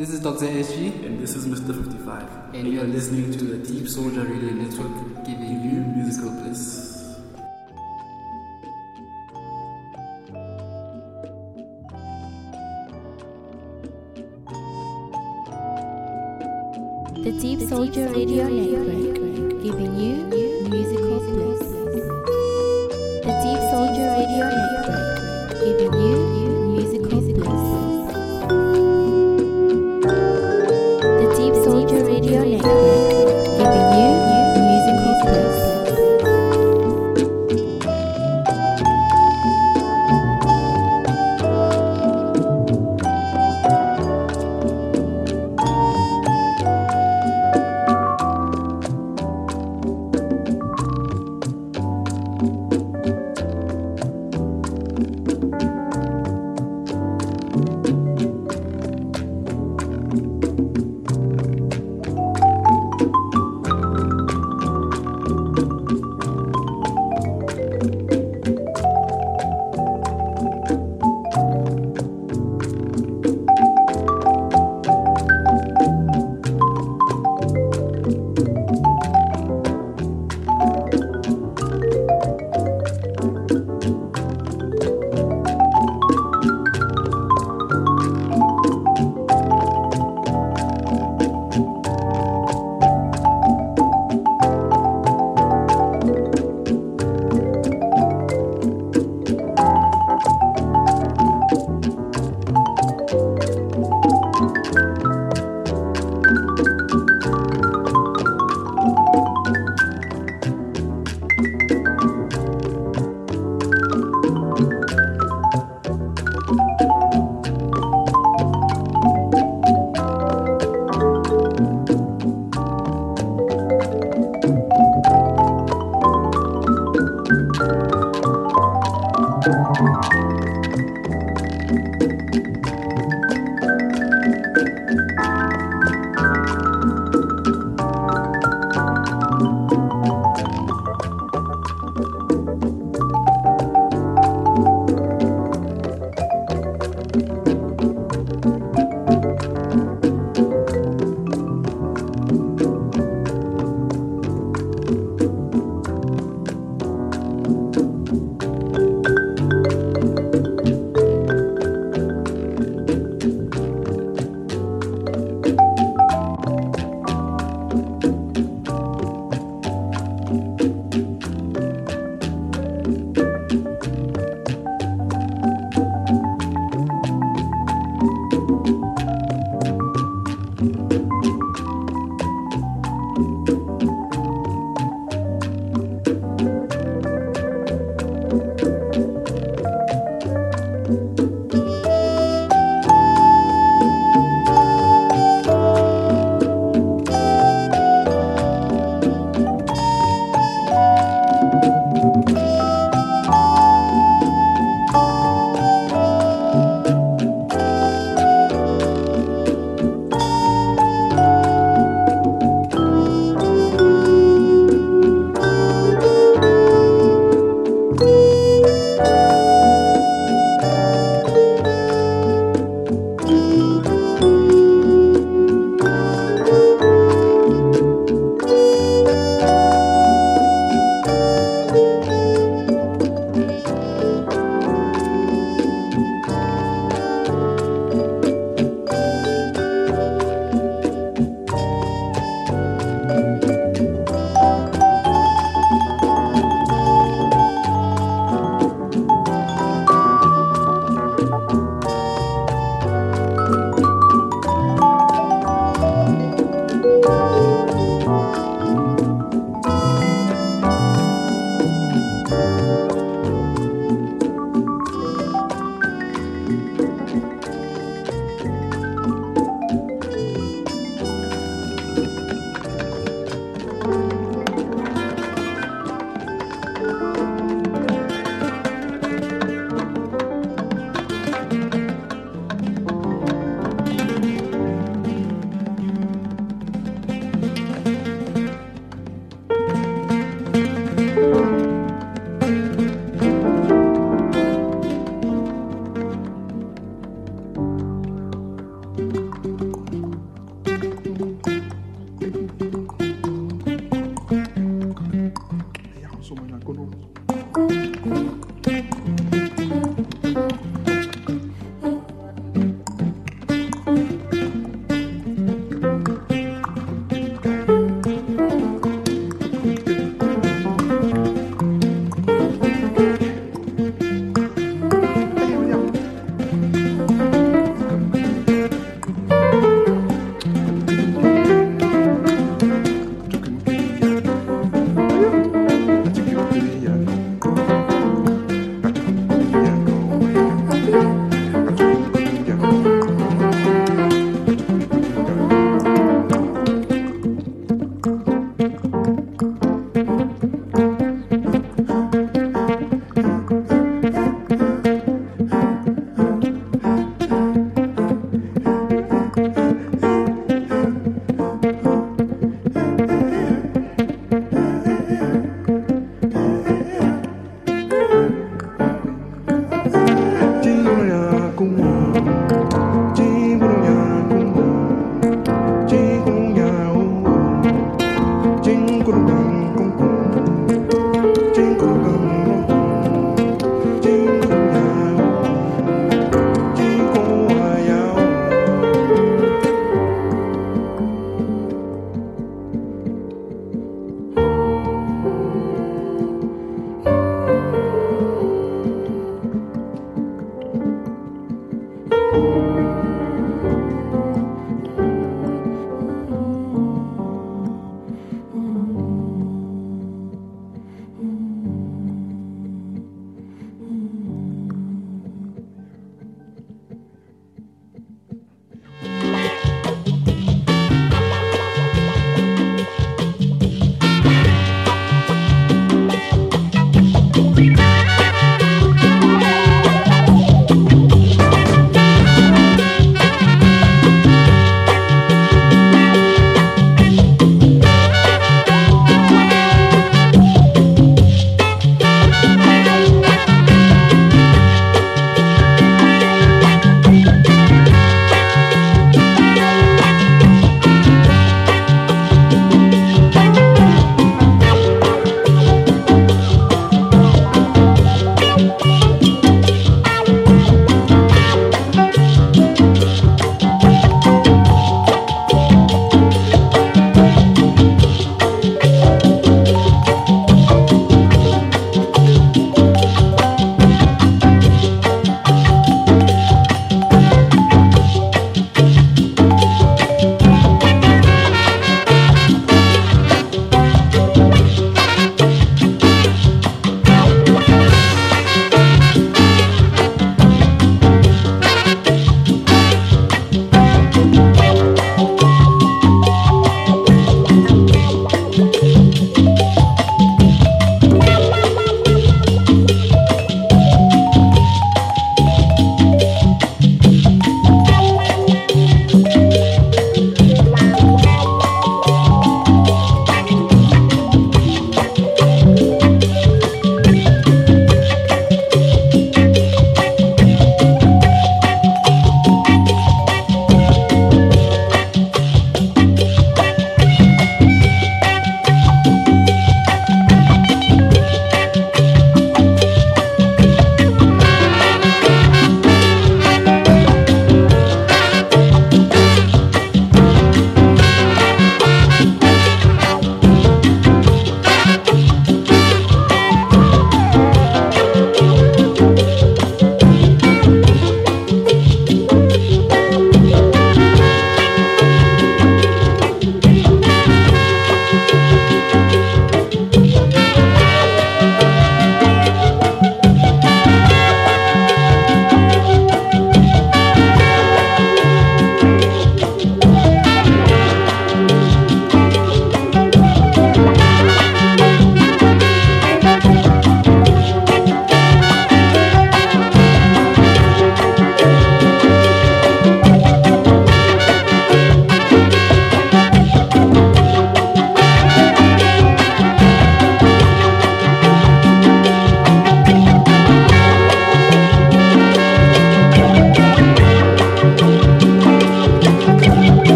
This is Dr. SG, And this is Mr. 55. and you are listening to the Deepsoulja Radio Network, giving you musical bliss. The Deepsoulja Radio Network, giving you musical bliss. The Deepsoulja Radio Network, giving you musical bliss.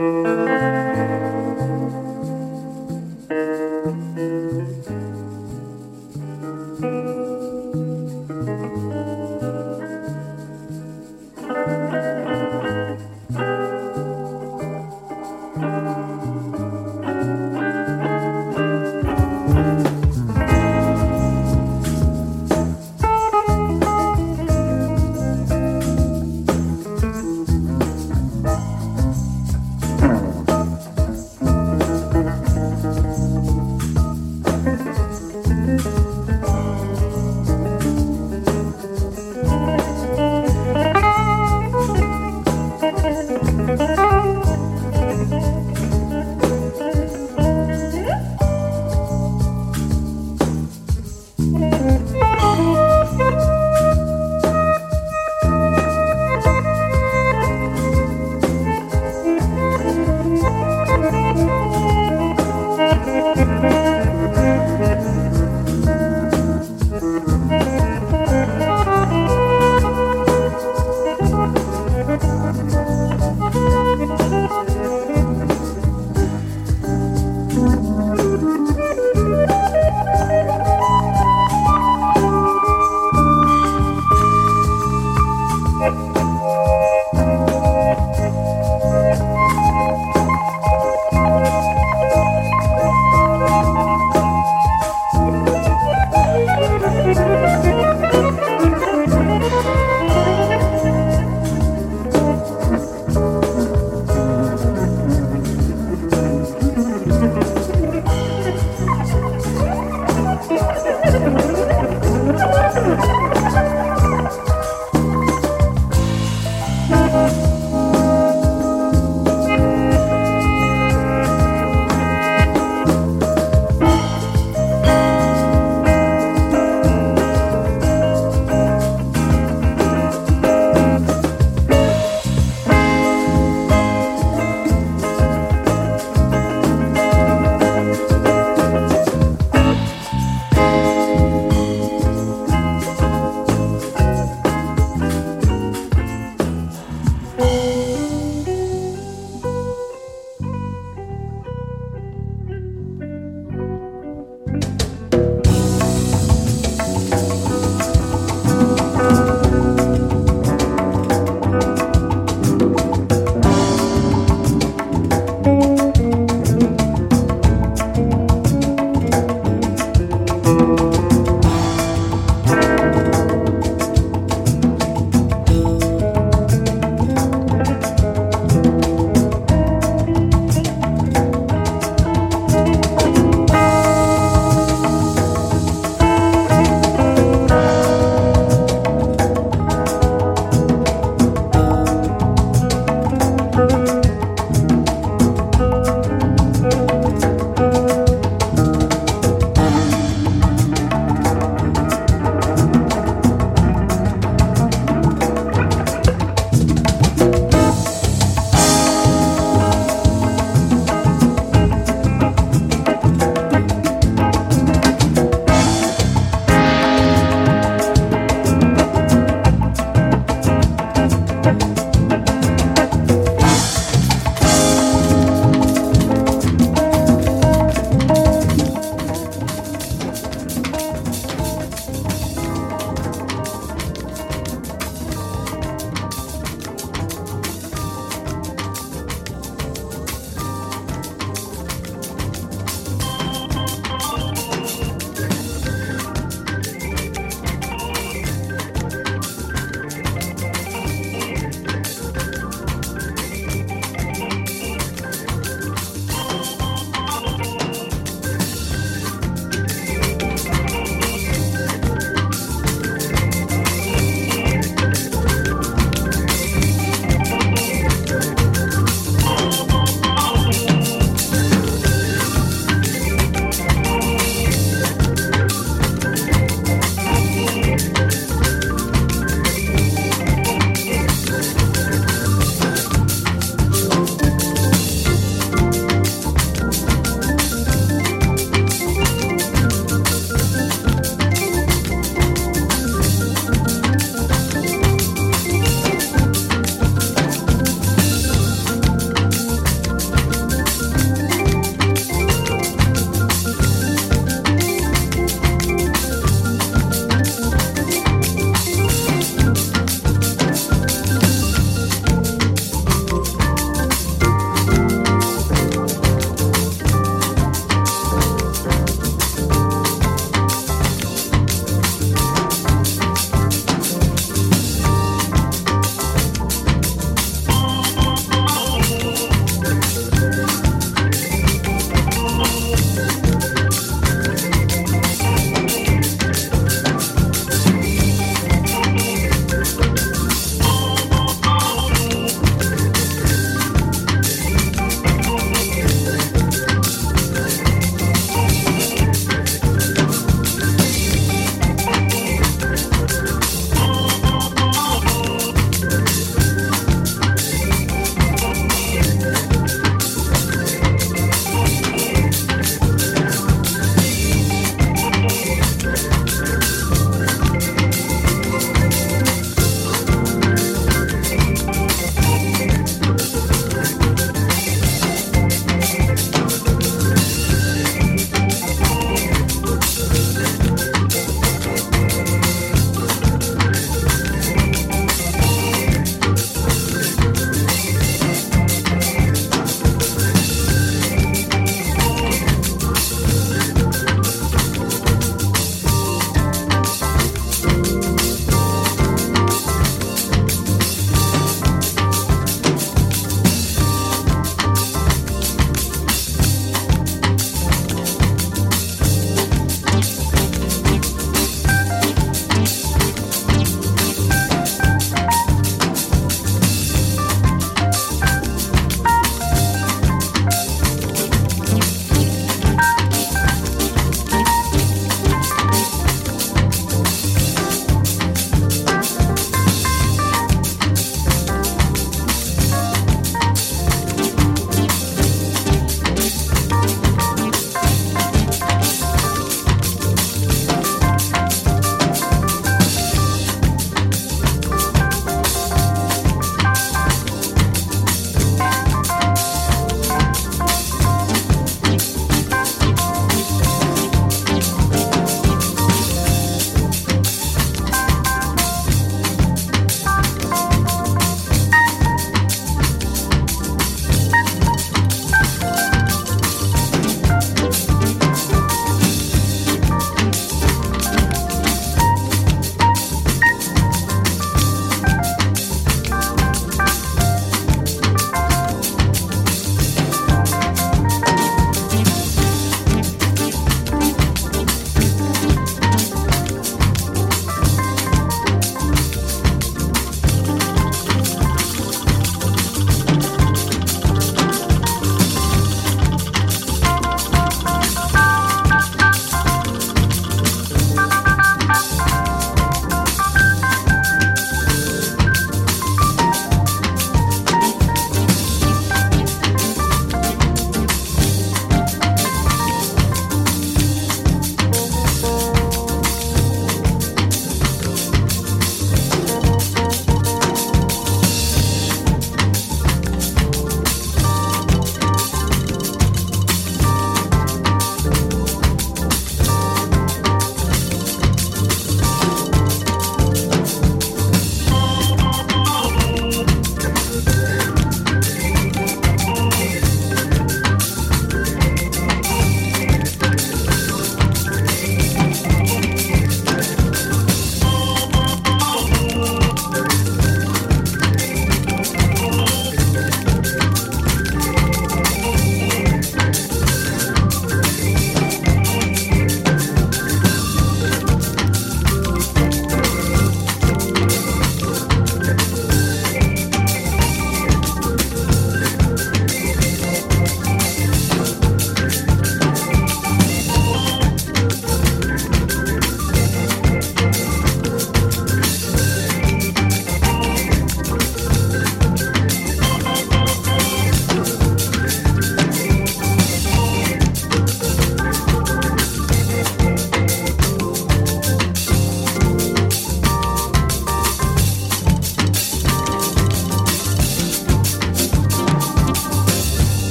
Mm-hmm.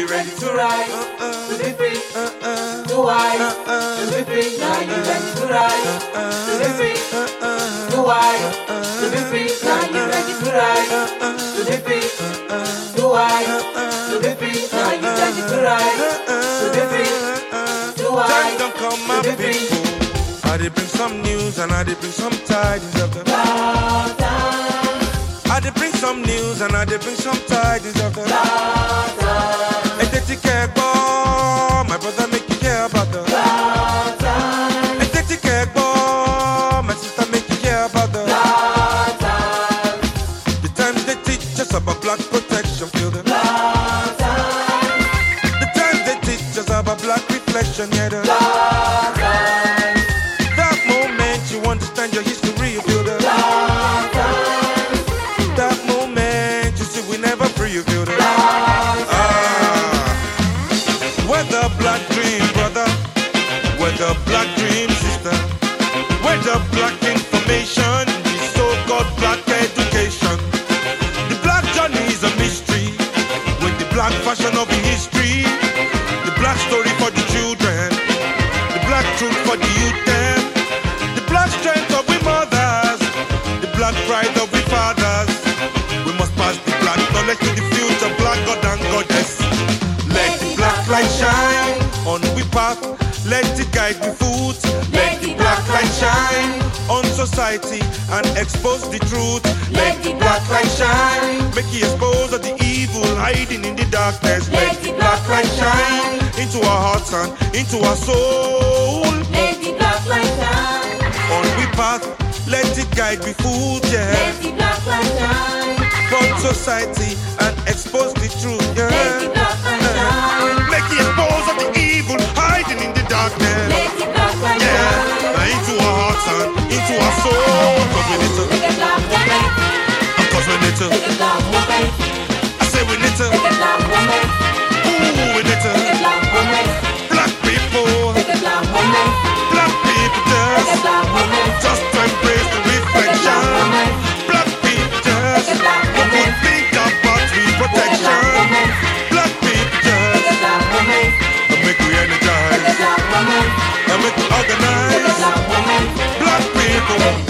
You ready to rise? To be free, to wise. To be free, now you ready to rise? To be free, to wise. To be free, now you ready to rise? To be free, to wise. To be free, now you ready to rise? To be free, to Time wise. don't come, my To be free. people. I did bring some news and I did bring some tidings of the I did bring some news and I did bring some tidings of black information, the so-called black education. The black journey is a mystery, with the black fashion of the history. The black story for the children, the black truth for the youth them. The black strength of we mothers, the black pride of we fathers. We must pass the black knowledge to the future, black God and goddess. Let the black light shine on we path. Let it guide we foot. Let the black light shine society and expose the truth. Let the black light shine. Make it expose the evil hiding in the darkness. Let the black light shine into our hearts and into our soul. Let the black light shine. On we path, let it guide we foot, yeah. Let the black light shine. From society and expose the truth, yeah. Let the black light shine. Hearts and into our soul. Cause we need to, Make a black woman. cause we need to, Make a black. I say we need to, Make a black ooh, we need to, black people, black people just, just to embrace the reflection. Black people just, would think about reprotection. Black people just, black woman. and make we energize, and make we organize. Black people,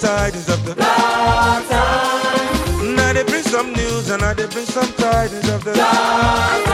tidings of the. Time, Now they bring some news and I did bring some tidings of the. black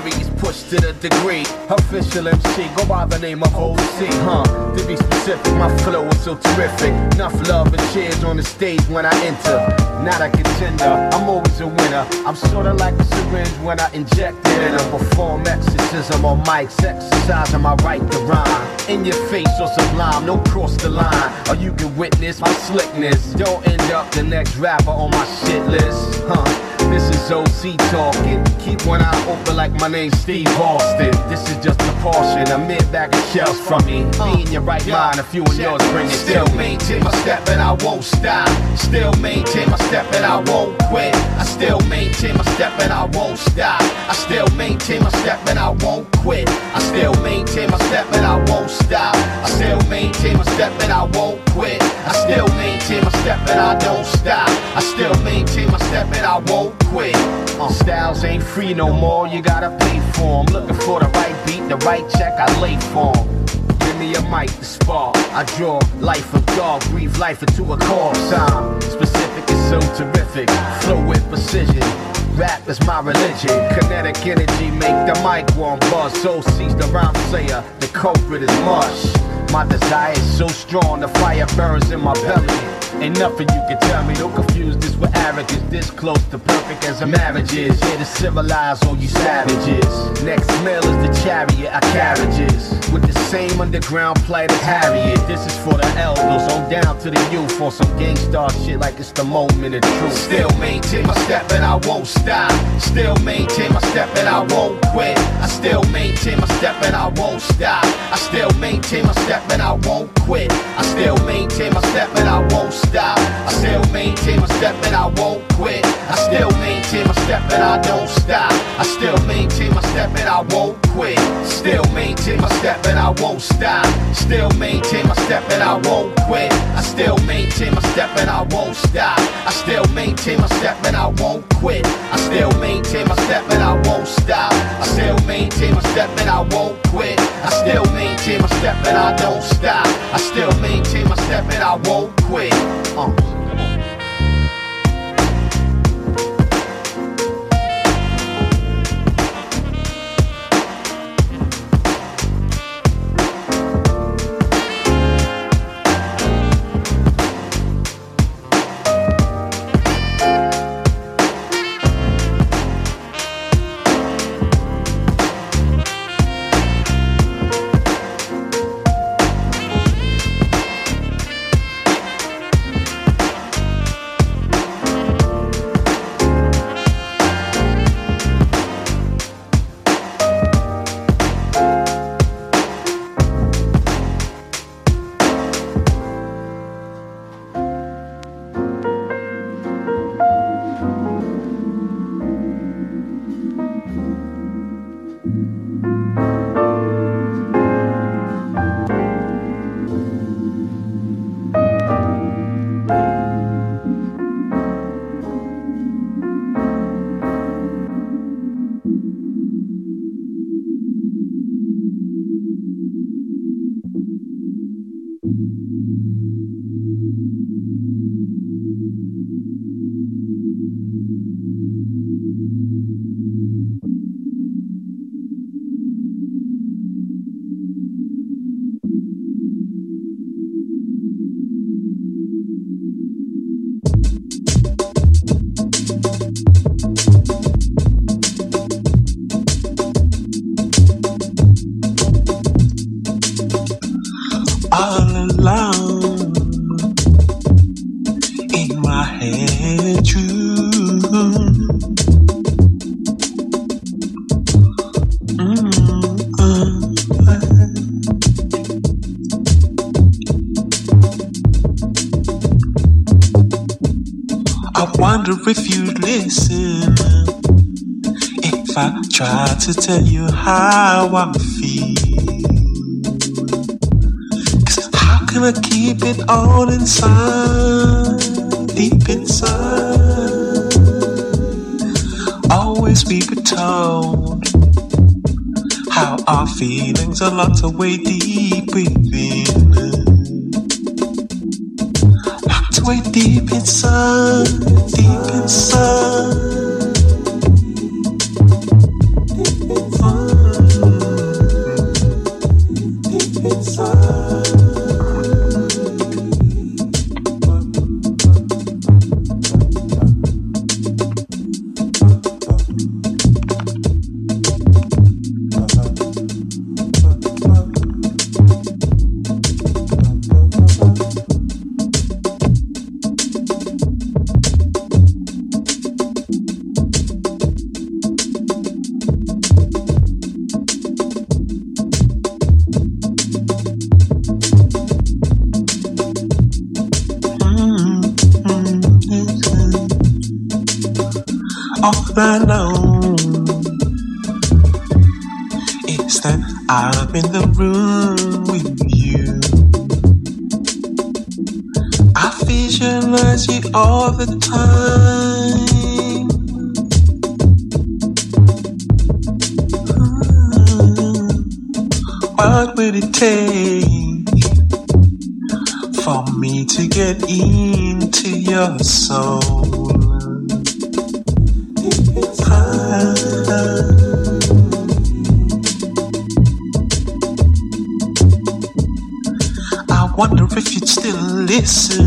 vocabulary to the degree. Official MC, go by the name of OC, huh? To be specific, my flow is so terrific. Enough love and cheers on the stage when I enter. Not a contender, I'm always a winner. I'm sorta like a syringe when I inject it a perform exorcism on mics, exercising my right to rhyme. In your face or sublime, no cross the line. Or you can witness my slickness. Don't end up the next rapper on my shit list, huh? This is OC talking. Keep one eye open like my name's Steve Austin. This is just a portion, a mid bag of shells from me. Be in your right mind if you and yours bring it Still maintain my step and I won't stop. Still maintain my step and I won't quit. I still maintain my step and I won't stop. I still maintain my step and I won't quit. I still maintain my step and I won't stop. I still maintain my step and I won't quit. I still maintain my step and I don't stop. I still maintain my step and I won't quit. Uh, styles ain't free no more, you gotta pay for 'em. Looking for the right beat, the right check, I lay for. Give me a mic to spark. I draw life of dog, breathe life into a call sign. Specific is so terrific, flow with precision. Rap is my religion. Kinetic energy make the mic warm buzz. So sees the rhyme sayer, uh, the culprit is mush. My desire is so strong, the fire burns in my belly. Ain't nothing you can tell me. Don't confuse this with arrogance. This close to perfect as a marriage is. Here to civilize all you savages. Next meal is the chariot, our carriages. With the same underground plight as Harriet. This is for the elders, on down to the youth. On some Gang Starr shit like it's the moment of truth. Still maintain my step and I won't stop. Still maintain my step and I won't quit. I still maintain my step and I won't stop. I still maintain my step and I won't quit. I still maintain my step and I won't stop. I still maintain my step and I won't quit. I still maintain my step and I don't stop. I still maintain my step and I won't quit. Still maintain my step and I won't stop. Still maintain my step and I won't quit. I still maintain my step and I won't stop. I still maintain my step and I won't quit. I still maintain my step and I won't stop. I still maintain my step and I won't quit. I still maintain my step and I don't stop. I still maintain my step and I won't quit. Uh. To tell you how I feel. How can I keep it all inside, deep inside? Always were told how our feelings are locked away deep within, I'm in the room with you. I visualize you all the time. Mm. What would it take for me to get into your soul? this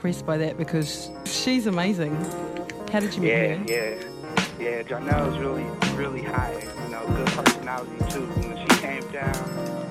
impressed by that because she's amazing. How did you meet her? Yeah, yeah, yeah. Janelle's really, really high. You know, good personality too. When she came down,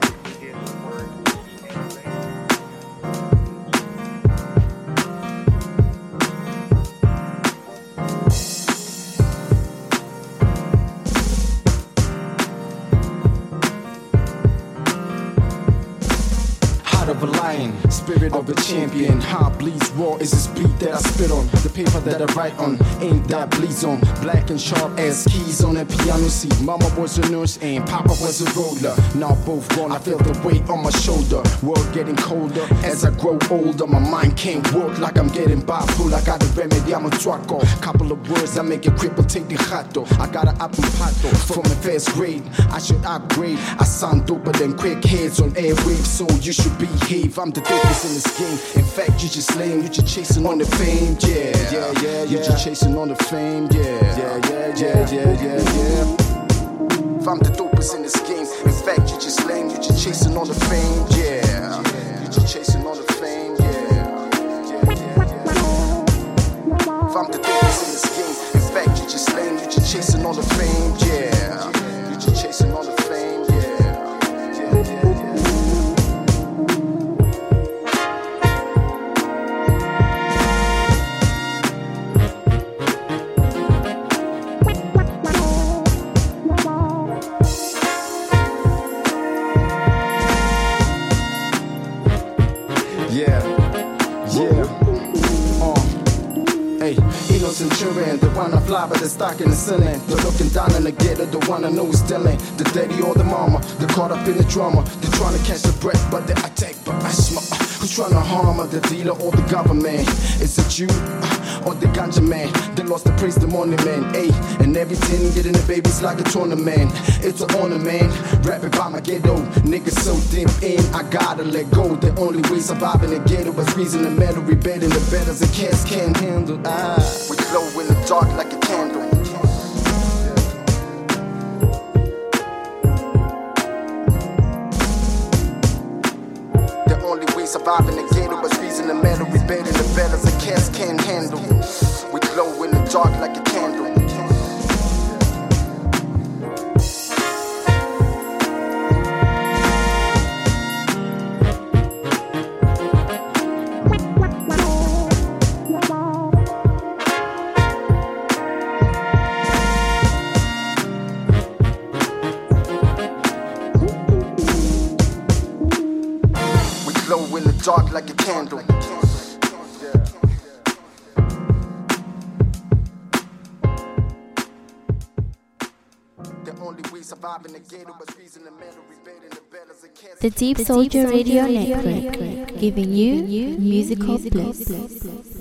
Heart of a lion, spirit of a champion. Heart bleeds raw is this beat that I spit on. The paper that I write on, ink that bleeds on. Black and sharp as keys on a piano seat. Mama was a nurse and Papa was a roller. Now both gone, I feel the weight on my shoulder. World getting colder as I grow older. My mind can't work like I'm getting bipolar. I got a remedy, I'm a trucker. Couple of words I make a cripple take the jato. I got an apple pato from a first grade. I should upgrade. I sound doper than quick heads on airwaves, so you should behave. I'm the dopest in this game. In fact, you just lame. You just chasing on the fame, yeah, yeah, yeah. You just chasing on the fame, yeah, yeah, yeah, yeah, yeah, yeah, yeah. If I'm the dopest in this game, in fact, you just lame. You just chasing on the fame, yeah. You just chasing on the fame, yeah. yeah, yeah, yeah. If I'm the dopest in this game, in fact, you just lame. You just chasing on the fame, yeah. Fly by the stock in the ceiling. The looking down in the ghetto, the one I know is stealing. The daddy or the mama, the caught up in the drama. They're trying to catch the breath, but they attack by asthma. Who's trying to harm her, the dealer or the government? Is it you uh, or the ganja man? They lost the praise, the money man. Hey, and everything getting the babies like a tournament. It's an honor, man. Rapping by my ghetto, niggas so deep in, I gotta let go. The only way surviving the ghetto is reason the metal, rebelling the better the cats can't handle. Ah, we glow in the dark like surviving the ghetto is reason the metal, rebelling the better the cats can't handle. We glow in the dark like a the cats The Deepsoulja Radio Network, giving you musical bliss.